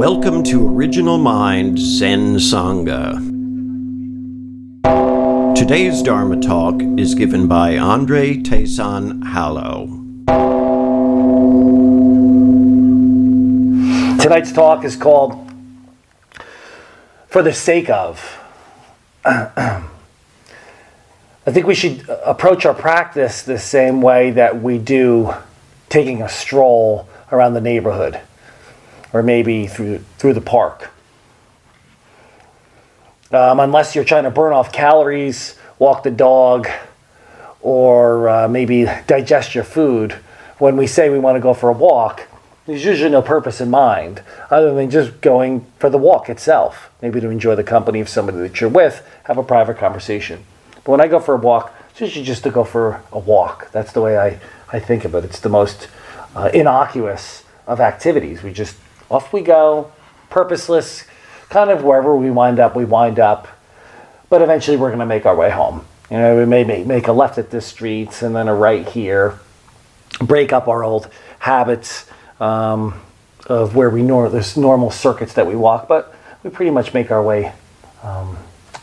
Welcome to Original Mind Zen Sangha. Today's Dharma talk is given by Andre Taysan Hallow. Tonight's talk is called For the Sake of. I think we should approach our practice the same way that we do taking a stroll around the neighborhood or maybe through, through the park. Um, unless you're trying to burn off calories, walk the dog, or uh, maybe digest your food, when we say we want to go for a walk, there's usually no purpose in mind other than just going for the walk itself. Maybe to enjoy the company of somebody that you're with, have a private conversation. But when I go for a walk, it's usually just to go for a walk. That's the way I, I think of it. It's the most uh, innocuous of activities. We just off we go, purposeless, kind of wherever we wind up, we wind up. But eventually we're going to make our way home. You know, we may make, a left at this street and then a right here, break up our old habits um, of where we know there's normal circuits that we walk, but we pretty much make our way um,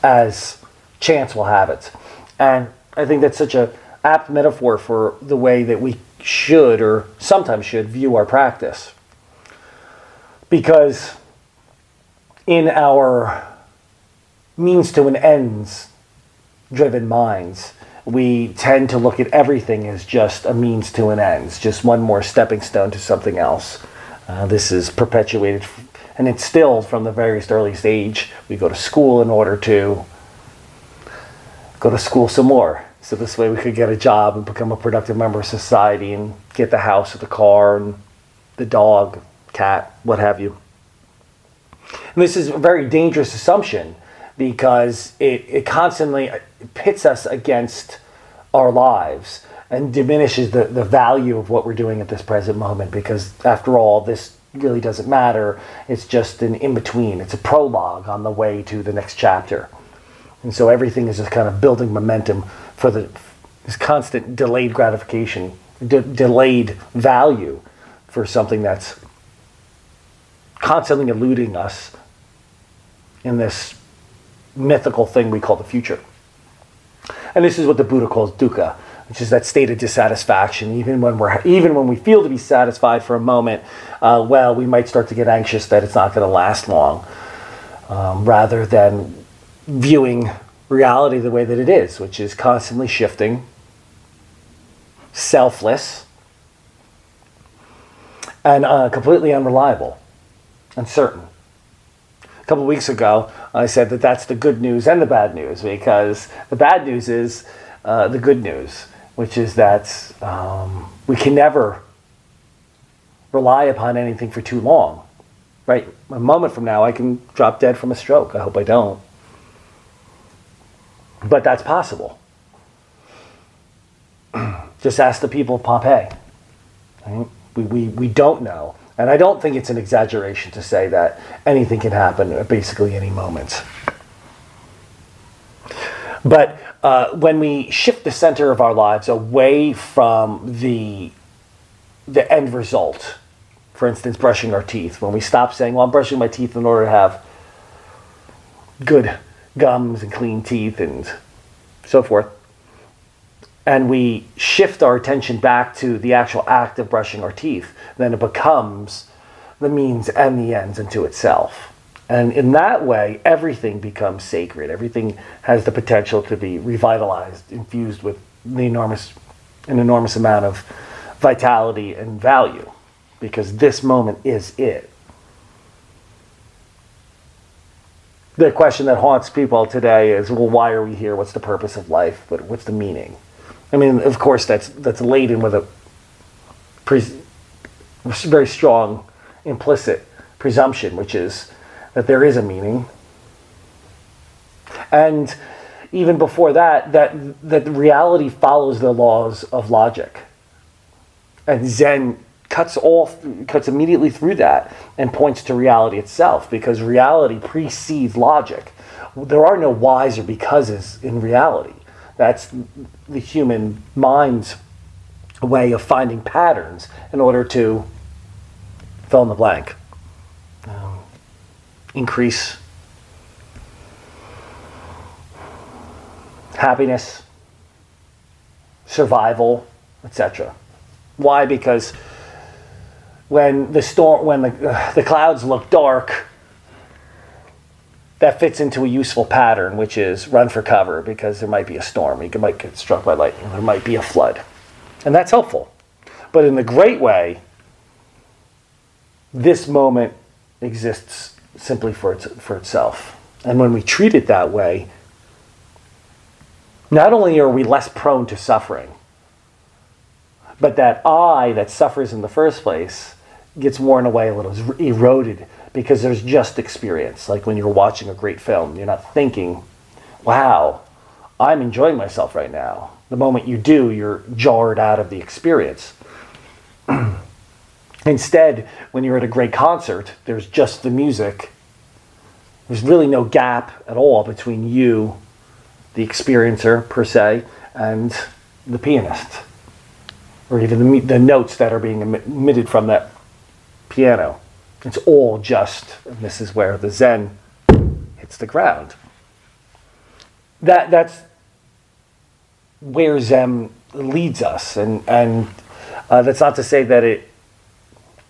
as chance will have it. And I think that's such a apt metaphor for the way that we should or sometimes should view our practice because in our means to an ends driven minds, we tend to look at everything as just a means to an ends, just one more stepping stone to something else. Uh, this is perpetuated and instilled from the very earliest stage. We go to school in order to go to school some more. So this way we could get a job and become a productive member of society and get the house or the car and the dog, cat, what have you. And this is a very dangerous assumption because it, it constantly pits us against our lives and diminishes the, the value of what we're doing at this present moment because after all this really doesn't matter. It's just an in-between. It's a prologue on the way to the next chapter. And so everything is just kind of building momentum for the this constant delayed gratification de- delayed value for something that's constantly eluding us in this mythical thing we call the future. And this is what the Buddha calls dukkha, which is that state of dissatisfaction. Even when we're even when we feel to be satisfied for a moment, uh, well, we might start to get anxious that it's not going to last long, um, rather than viewing reality the way that it is, which is constantly shifting, selfless, and uh, completely unreliable uncertain. A couple weeks ago, I said that that's the good news and the bad news because the bad news is uh, the good news, which is that um, we can never rely upon anything for too long. Right? A moment from now, I can drop dead from a stroke. I hope I don't. But that's possible. Just ask the people of Pompeii. Right? We, we, we don't know. And I don't think it's an exaggeration to say that anything can happen at basically any moment. But uh, when we shift the center of our lives away from the, the end result, for instance, brushing our teeth, when we stop saying, well, I'm brushing my teeth in order to have good gums and clean teeth and so forth, and we shift our attention back to the actual act of brushing our teeth, then it becomes the means and the ends unto itself. And in that way, everything becomes sacred. Everything has the potential to be revitalized, infused with the enormous, an enormous amount of vitality and value, because this moment is it. The question that haunts people today is, well, why are we here? What's the purpose of life? But what's the meaning? I mean, of course, that's that's laden with a pre- very strong implicit presumption, which is that there is a meaning, and even before that, that that reality follows the laws of logic, and Zen cuts off cuts immediately through that and points to reality itself because reality precedes logic. There are no whys or becauses in reality that's the human mind's way of finding patterns in order to fill in the blank. Um, increase happiness, survival, etc. Why? Because when the storm, when the, uh, the clouds look dark, that fits into a useful pattern, which is run for cover because there might be a storm. You might get struck by lightning. There might be a flood. And that's helpful. But in the great way, this moment exists simply for, its, for itself. And when we treat it that way, not only are we less prone to suffering, but that I that suffers in the first place gets worn away a little, is eroded because there's just experience. Like when you're watching a great film, you're not thinking, wow, I'm enjoying myself right now. The moment you do, you're jarred out of the experience. Instead, when you're at a great concert, there's just the music. There's really no gap at all between you, the experiencer per se, and the pianist, or even the, the notes that are being emitted from that piano. It's all just, and this is where the Zen hits the ground. That, that's where Zen leads us, and, and uh, that's not to say that it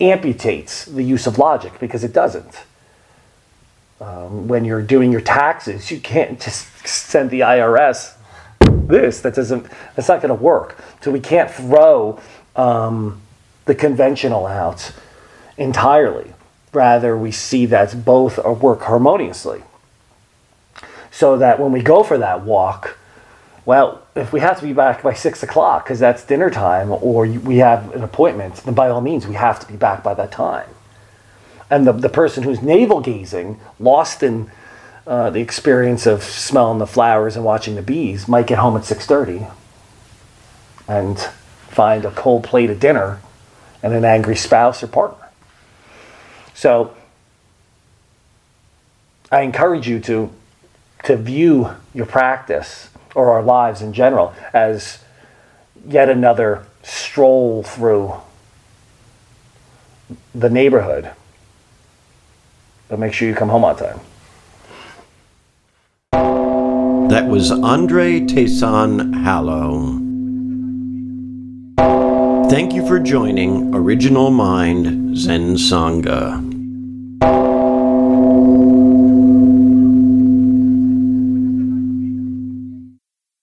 amputates the use of logic, because it doesn't. Um, when you're doing your taxes, you can't just send the IRS this. That doesn't. That's not going to work. So we can't throw um, the conventional out entirely. Rather, we see that both work harmoniously. So that when we go for that walk, well, if we have to be back by six o'clock because that's dinner time, or we have an appointment, then by all means we have to be back by that time. And the, the person who's navel gazing, lost in uh, the experience of smelling the flowers and watching the bees, might get home at six thirty and find a cold plate of dinner and an angry spouse or partner. So I encourage you to, to view your practice or our lives in general as yet another stroll through the neighborhood. But make sure you come home on time. That was Andre Tayson Hallow. Thank you for joining Original Mind Zen Sangha. Thank you